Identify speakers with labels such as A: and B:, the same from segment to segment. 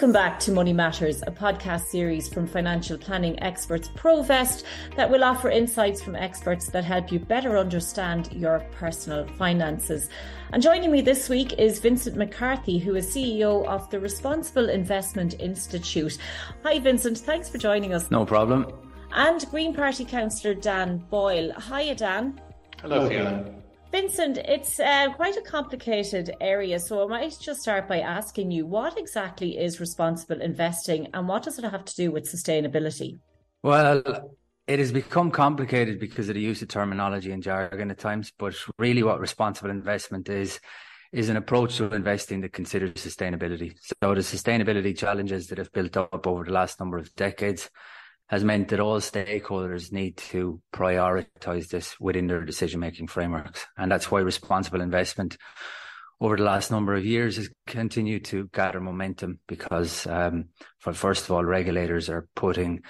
A: Welcome back to Money Matters, a podcast series from financial planning experts Provest that will offer insights from experts that help you better understand your personal finances. And joining me this week is Vincent McCarthy, who is CEO of the Responsible Investment Institute. Hi, Vincent. Thanks for joining us.
B: No problem.
A: And Green Party Councillor Dan Boyle. Hiya, Dan.
C: Hello, Fiona.
A: Vincent, it's uh, quite a complicated area, so I might just start by asking you what exactly is responsible investing and what does it have to do with sustainability?
B: Well, it has become complicated because of the use of terminology and jargon at times, but really what responsible investment is is an approach to investing that considers sustainability. So the sustainability challenges that have built up over the last number of decades has meant that all stakeholders need to prioritize this within their decision making frameworks. And that's why responsible investment over the last number of years has continued to gather momentum because, um, for first of all, regulators are putting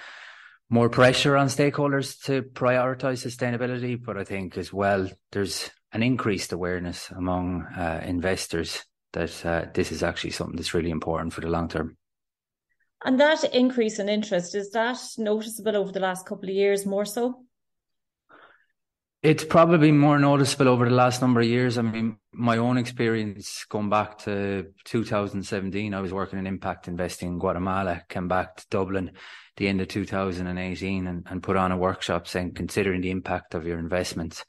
B: more pressure on stakeholders to prioritize sustainability. But I think as well, there's an increased awareness among uh, investors that uh, this is actually something that's really important for the long term.
A: And that increase in interest, is that noticeable over the last couple of years more so?
B: It's probably more noticeable over the last number of years. I mean, my own experience going back to 2017, I was working in impact investing in Guatemala, came back to Dublin the end of 2018 and, and put on a workshop saying, considering the impact of your investments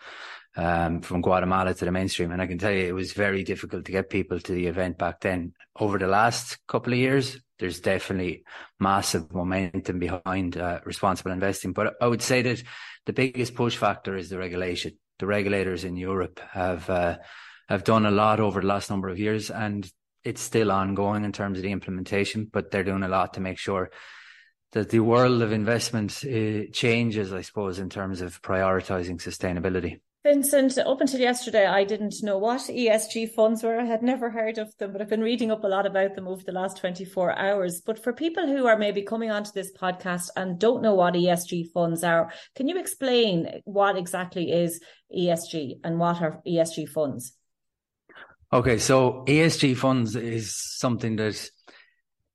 B: um, from Guatemala to the mainstream. And I can tell you, it was very difficult to get people to the event back then. Over the last couple of years, there's definitely massive momentum behind uh, responsible investing. But I would say that the biggest push factor is the regulation. The regulators in Europe have uh, have done a lot over the last number of years, and it's still ongoing in terms of the implementation. But they're doing a lot to make sure that the world of investment uh, changes, I suppose, in terms of prioritizing sustainability.
A: Vincent, up until yesterday, I didn't know what ESG funds were. I had never heard of them, but I've been reading up a lot about them over the last 24 hours. But for people who are maybe coming onto this podcast and don't know what ESG funds are, can you explain what exactly is ESG and what are ESG funds?
B: Okay, so ESG funds is something that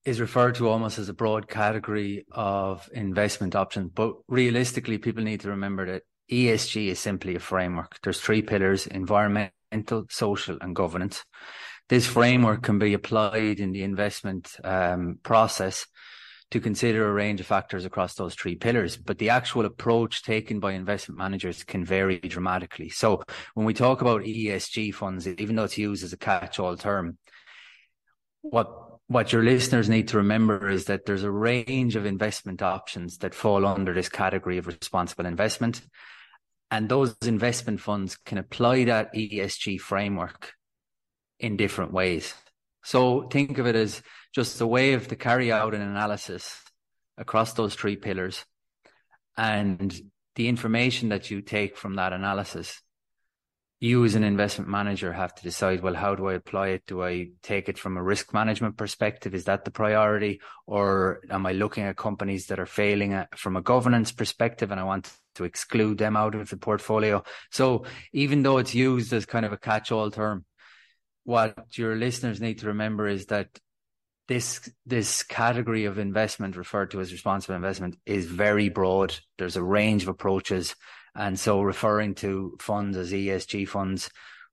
B: is referred to almost as a broad category of investment options. But realistically, people need to remember that ESG is simply a framework. There's three pillars, environmental, social and governance. This framework can be applied in the investment um, process to consider a range of factors across those three pillars. But the actual approach taken by investment managers can vary dramatically. So when we talk about ESG funds, even though it's used as a catch-all term, what what your listeners need to remember is that there's a range of investment options that fall under this category of responsible investment. And those investment funds can apply that ESG framework in different ways. So think of it as just a way of to carry out an analysis across those three pillars and the information that you take from that analysis. You as an investment manager have to decide well how do i apply it? Do i take it from a risk management perspective? Is that the priority? Or am i looking at companies that are failing at, from a governance perspective and i want to exclude them out of the portfolio. So even though it's used as kind of a catch-all term what your listeners need to remember is that this this category of investment referred to as responsible investment is very broad. There's a range of approaches. And so referring to funds as ESG funds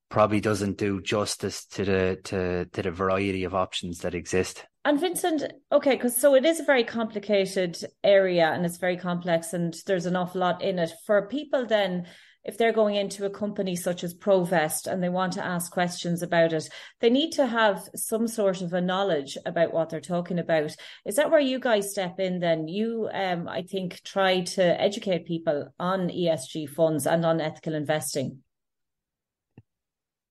B: probably doesn't do justice to the to, to the variety of options that exist.
A: And Vincent, okay, because so it is a very complicated area and it's very complex and there's an awful lot in it. For people then if they're going into a company such as Provest and they want to ask questions about it, they need to have some sort of a knowledge about what they're talking about. Is that where you guys step in then? You, um, I think, try to educate people on ESG funds and on ethical investing.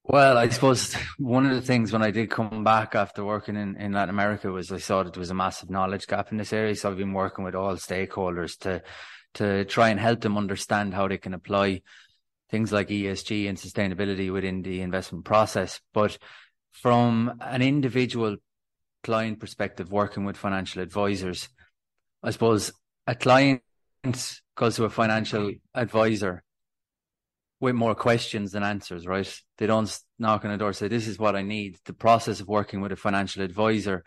B: Well, I suppose one of the things when I did come back after working in, in Latin America was I saw that there was a massive knowledge gap in this area. So I've been working with all stakeholders to to try and help them understand how they can apply things like ESG and sustainability within the investment process. But from an individual client perspective, working with financial advisors, I suppose a client goes to a financial advisor with more questions than answers, right? They don't knock on the door say, This is what I need. The process of working with a financial advisor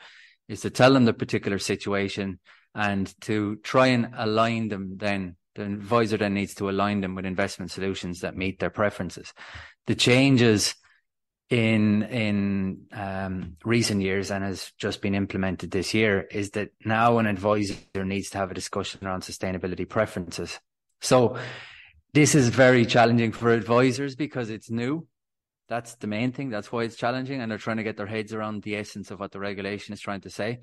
B: is to tell them the particular situation and to try and align them then the advisor then needs to align them with investment solutions that meet their preferences. The changes in in um, recent years and has just been implemented this year is that now an advisor needs to have a discussion around sustainability preferences. So this is very challenging for advisors because it's new. That's the main thing. That's why it's challenging, and they're trying to get their heads around the essence of what the regulation is trying to say.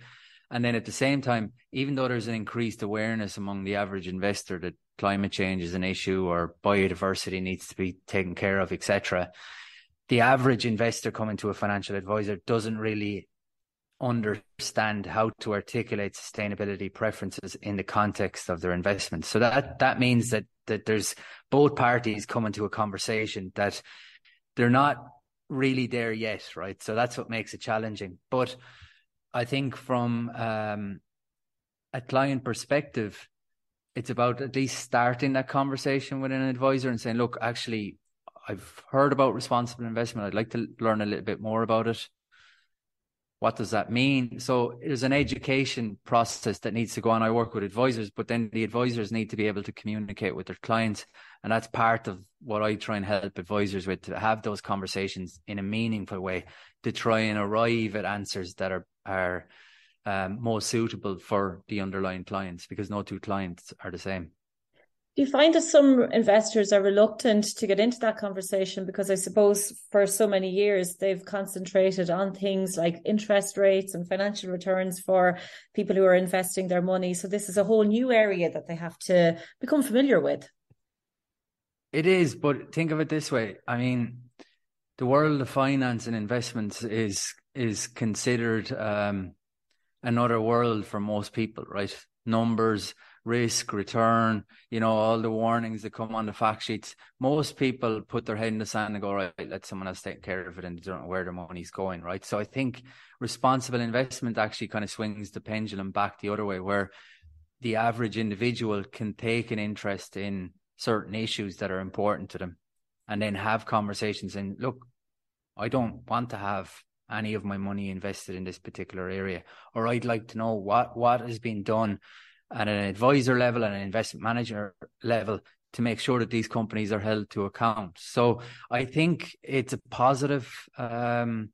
B: And then at the same time, even though there's an increased awareness among the average investor that climate change is an issue or biodiversity needs to be taken care of, etc., the average investor coming to a financial advisor doesn't really understand how to articulate sustainability preferences in the context of their investments. So that that means that that there's both parties coming to a conversation that they're not really there yet, right? So that's what makes it challenging. But I think from um, a client perspective, it's about at least starting that conversation with an advisor and saying, look, actually, I've heard about responsible investment. I'd like to learn a little bit more about it. What does that mean? So there's an education process that needs to go on. I work with advisors, but then the advisors need to be able to communicate with their clients. And that's part of what I try and help advisors with to have those conversations in a meaningful way to try and arrive at answers that are, are um, more suitable for the underlying clients because no two clients are the same.
A: Do you find that some investors are reluctant to get into that conversation because I suppose for so many years they've concentrated on things like interest rates and financial returns for people who are investing their money. So this is a whole new area that they have to become familiar with.
B: It is, but think of it this way. I mean, the world of finance and investments is is considered um, another world for most people, right? Numbers, risk, return, you know, all the warnings that come on the fact sheets. Most people put their head in the sand and go, right, let someone else take care of it and don't know where their money's going, right? So I think responsible investment actually kind of swings the pendulum back the other way, where the average individual can take an interest in certain issues that are important to them and then have conversations and look, I don't want to have any of my money invested in this particular area, or I'd like to know what what has been done at an advisor level and an investment manager level to make sure that these companies are held to account. So I think it's a positive um,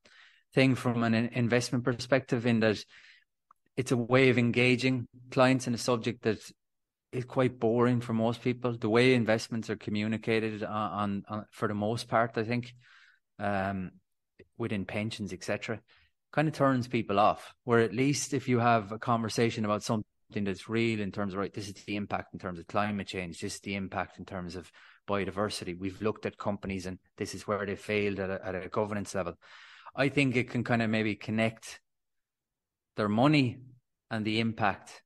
B: thing from an investment perspective in that it's a way of engaging clients in a subject that is quite boring for most people. The way investments are communicated on, on, on for the most part, I think, um, within pensions, etc., kind of turns people off. Where at least if you have a conversation about something something that's real in terms of right this is the impact in terms of climate change this is the impact in terms of biodiversity. We've looked at companies and this is where they failed at a, at a governance level. I think it can kind of maybe connect their money and the impact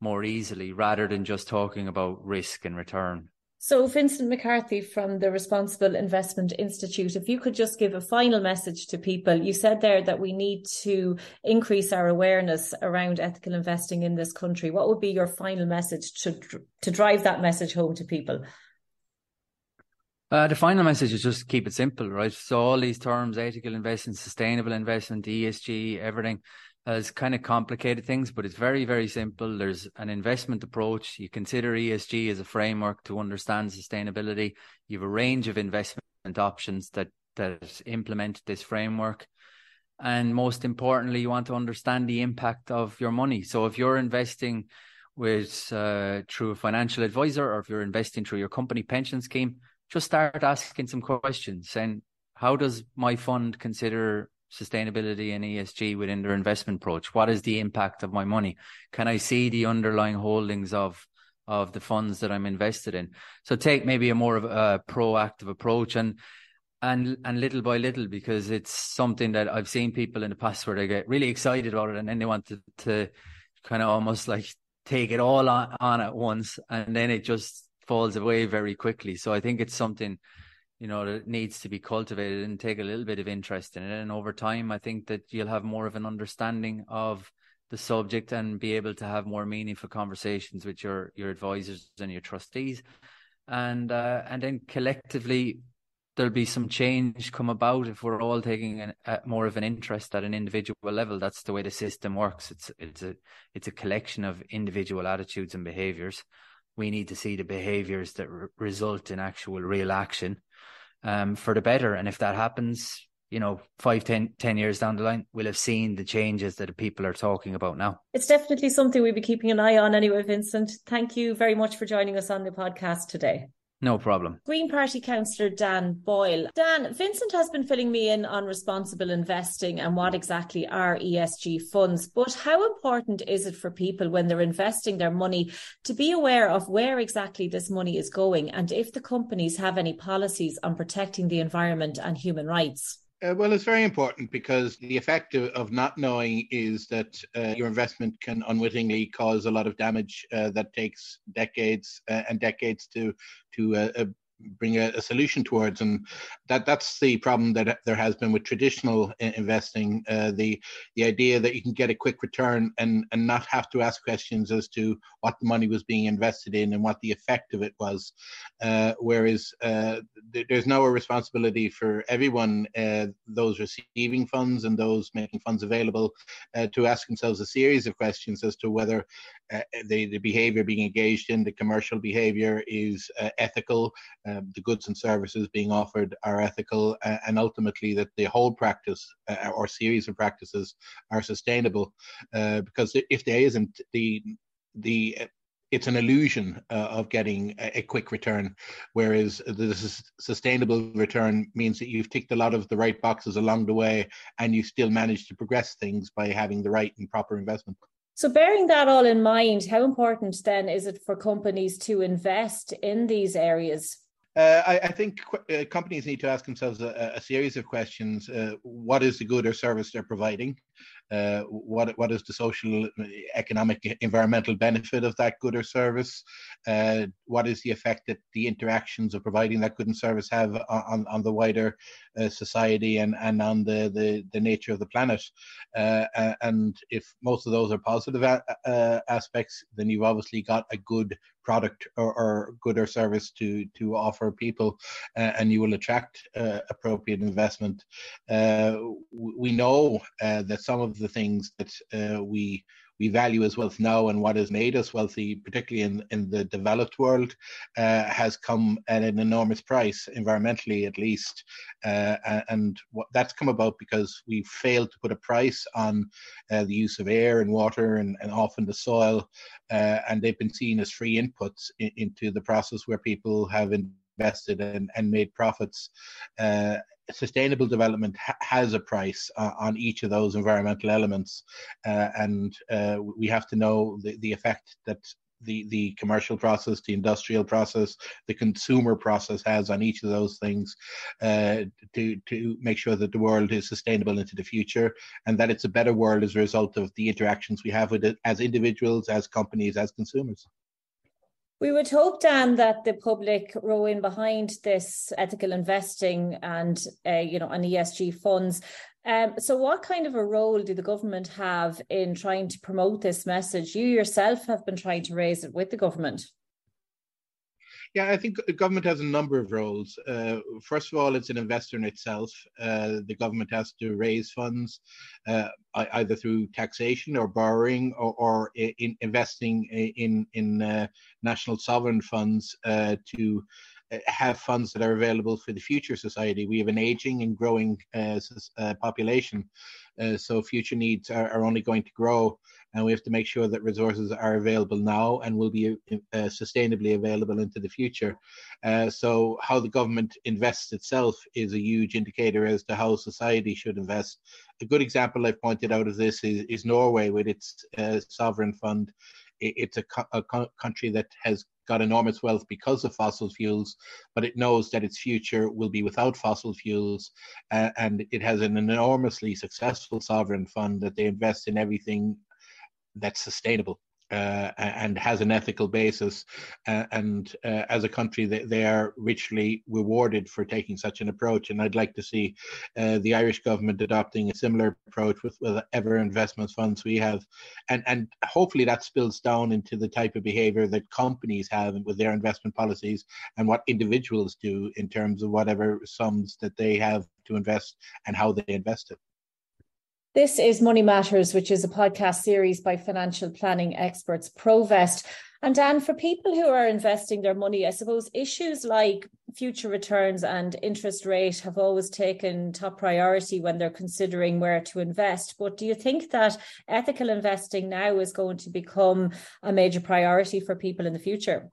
B: more easily rather than just talking about risk and return
A: so, Vincent McCarthy from the Responsible Investment Institute, if you could just give a final message to people. You said there that we need to increase our awareness around ethical investing in this country. What would be your final message to, to drive that message home to people?
B: Uh, the final message is just keep it simple, right? So all these terms, ethical investment, sustainable investment, ESG, everything, has kind of complicated things, but it's very, very simple. There's an investment approach. You consider ESG as a framework to understand sustainability. You have a range of investment options that that implement this framework. And most importantly, you want to understand the impact of your money. So if you're investing with uh, through a financial advisor or if you're investing through your company pension scheme, just start asking some questions. And how does my fund consider sustainability and ESG within their investment approach? What is the impact of my money? Can I see the underlying holdings of of the funds that I'm invested in? So take maybe a more of a proactive approach and and and little by little because it's something that I've seen people in the past where they get really excited about it and then they want to, to kind of almost like take it all on, on at once and then it just falls away very quickly. So I think it's something you know, that needs to be cultivated and take a little bit of interest in it. And over time, I think that you'll have more of an understanding of the subject and be able to have more meaningful conversations with your your advisors and your trustees, and uh, and then collectively there'll be some change come about if we're all taking an, a, more of an interest at an individual level. That's the way the system works. It's it's a it's a collection of individual attitudes and behaviors. We need to see the behaviors that re- result in actual real action um, for the better. And if that happens, you know, five, ten, ten years down the line, we'll have seen the changes that people are talking about now.
A: It's definitely something we'll be keeping an eye on anyway, Vincent. Thank you very much for joining us on the podcast today.
B: No problem.
A: Green Party Councillor Dan Boyle. Dan, Vincent has been filling me in on responsible investing and what exactly are ESG funds. But how important is it for people when they're investing their money to be aware of where exactly this money is going and if the companies have any policies on protecting the environment and human rights?
C: Uh, well, it's very important because the effect of, of not knowing is that uh, your investment can unwittingly cause a lot of damage uh, that takes decades uh, and decades to to uh, uh, bring a, a, solution towards. And that that's the problem that there has been with traditional investing uh, the the idea that you can get a quick return and and not have to ask questions as to what the money was being invested in and what the effect of it was. Uh, whereas uh, th- there's now a responsibility for everyone uh, those receiving funds and those making funds available uh, to ask themselves a series of questions as to whether uh, the, the behavior being engaged in the commercial behavior is ethical um, the goods and services being offered are ethical, uh, and ultimately that the whole practice uh, or series of practices are sustainable. Uh, because if there isn't, the the it's an illusion uh, of getting a, a, quick return, whereas the sustainable return means that you've ticked a lot of the right boxes along the way, and you still manage to progress things by having the right and proper investment.
A: So, bearing that all in mind, how important then is it for companies to invest in these areas?
C: Uh, I, I, think qu- uh, companies need to ask themselves a, a series of questions. Uh, what is the good or service they're providing? Uh, what what is the social, economic, environmental benefit of that good or service? Uh, what is the effect that the interactions of providing that good and service have on, on the wider uh, society and, and on the, the, the nature of the planet? And if most of those are positive a- aspects, then you've obviously got a good product or, or, good or service to to offer people, uh, and you will attract uh, appropriate investment. Uh, we know that some of the things that uh, we we value as wealth now and what has made us wealthy, particularly in, in the developed world, uh, has come at an enormous price, environmentally at least. Uh, and what, that's come about because we failed to put a price on uh, the use of air and water and, and often the soil. Uh, and they've been seen as free inputs in, into the process where people have invested and, and made profits. Uh, sustainable development ha- has a price uh, on each of those environmental elements, uh, and uh, we have to know the, the effect that the the commercial process, the industrial process, the consumer process has on each of those things uh, to to make sure that the world is sustainable into the future and that it's a better world as a result of the interactions we have with it as individuals, as companies, as consumers.
A: We would hope, Dan, that the public row in behind this ethical investing and, uh, you know, and ESG funds. Um, so, what kind of a role do the government have in trying to promote this message? You yourself have been trying to raise it with the government.
C: Yeah, I think government has a number of roles. Uh, first of all, it's an investor in itself. Uh, the government has to raise funds uh, either through taxation or borrowing or, or in investing in in uh, national sovereign funds uh, to uh, have funds that are available for the future society. We have an aging and growing population, so future needs are, are only going to grow and we have to make sure that resources are available now and will be uh, sustainably available into the future. Uh, so, how the government invests itself is a huge indicator as to how society should invest. A good example I've pointed out of this is, is Norway with its uh, sovereign fund. It's a, co- a co- country that has got enormous wealth because of fossil fuels, but it knows that its future will be without fossil fuels. Uh, and it has an enormously successful sovereign fund that they invest in everything that's sustainable. uh, and has an ethical basis. Uh, and uh, as a country, they, they, are richly rewarded for taking such an approach. And I'd like to see uh, the Irish government adopting a similar approach with, with ever investment funds we have. And, and hopefully that spills down into the type of behavior that companies have with their investment policies and what individuals do in terms of whatever sums that they have to invest and how they invest it.
A: This is Money Matters, which is a podcast series by financial planning experts Provest. And Dan, for people who are investing their money, I suppose issues like future returns and interest rate have always taken top priority when they're considering where to invest. But do you think that ethical investing now is going to become a major priority for people in the future?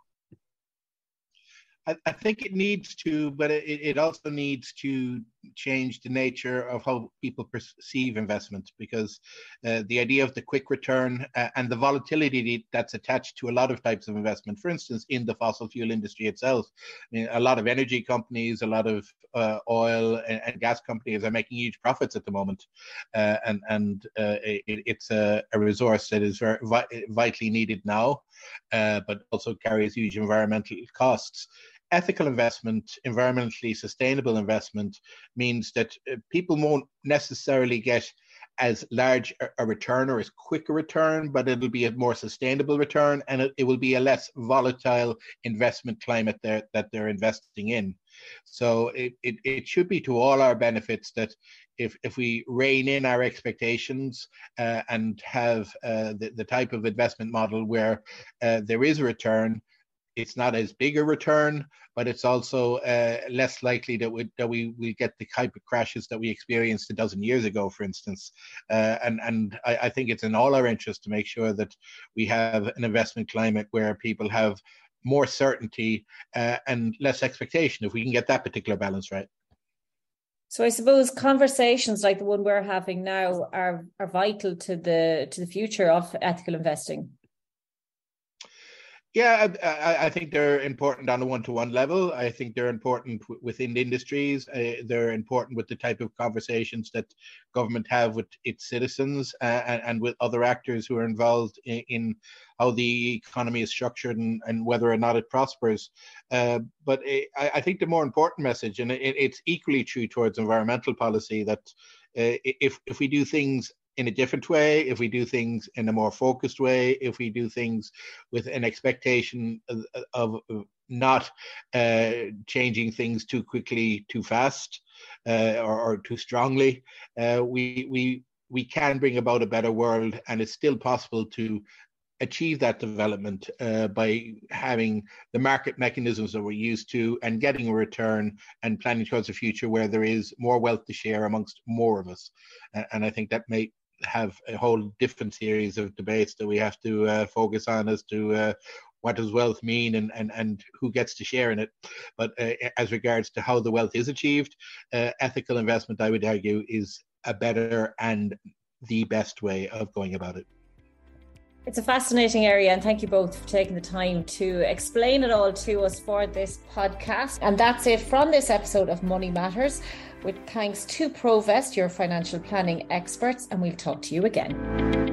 C: I, I think it needs to, but it, it also needs to change the nature of how people perceive investment because uh, the idea of the quick return uh, and the volatility that's attached to a lot of types of investment, for instance, in the fossil fuel industry itself, I mean, a lot of energy companies, a lot of uh, oil and, and, gas companies are making huge profits at the moment, uh, and and uh, it, it's a, a, resource that is very vitally needed now, uh, but also carries huge environmental costs ethical investment, environmentally sustainable investment means that uh, people won't necessarily get as large a return or as quick a return, but it'll be a more sustainable return and it, it will be a less volatile investment climate that, that they're investing in. So it, it, it should be to all our benefits that if, if we rein in our expectations uh, and have uh, the, the type of investment model where uh, there is a return, it's not as big a return, but it's also uh, less likely that we that we will get the type of crashes that we experienced a dozen years ago, for instance. Uh, and and I, I, think it's in all our interest to make sure that we have an investment climate where people have more certainty uh, and less expectation. If we can get that particular balance right.
A: So I suppose conversations like the one we're having now are are vital to the to the future of ethical investing.
C: Yeah, I, I, think they're important on a one-to-one level. I think they're important w- within industries. Uh, they're important with the type of conversations that government have with its citizens uh, and, and, with other actors who are involved in, in how the economy is structured and, and, whether or not it prospers. Uh, but I, I, think the more important message, and it, it's equally true towards environmental policy, that uh, if if we do things in a different way, if we do things in a more focused way, if we do things with an expectation of, of not uh, changing things too quickly, too fast, uh, or, or, too strongly, uh, we we we can bring about a better world, and it's still possible to achieve that development uh, by having the market mechanisms that we're used to and getting a return and planning towards a future where there is more wealth to share amongst more of us. And I think that may have a whole different series of debates that we have to uh, focus on as to uh, what does wealth mean and, and, and who gets to share in it. But uh, as regards to how the wealth is achieved, uh, ethical investment, I would argue, is a better and the best way of going about it.
A: It's a fascinating area, and thank you both for taking the time to explain it all to us for this podcast. And that's it from this episode of Money Matters with thanks to Provest, your financial planning experts, and we'll talk to you again.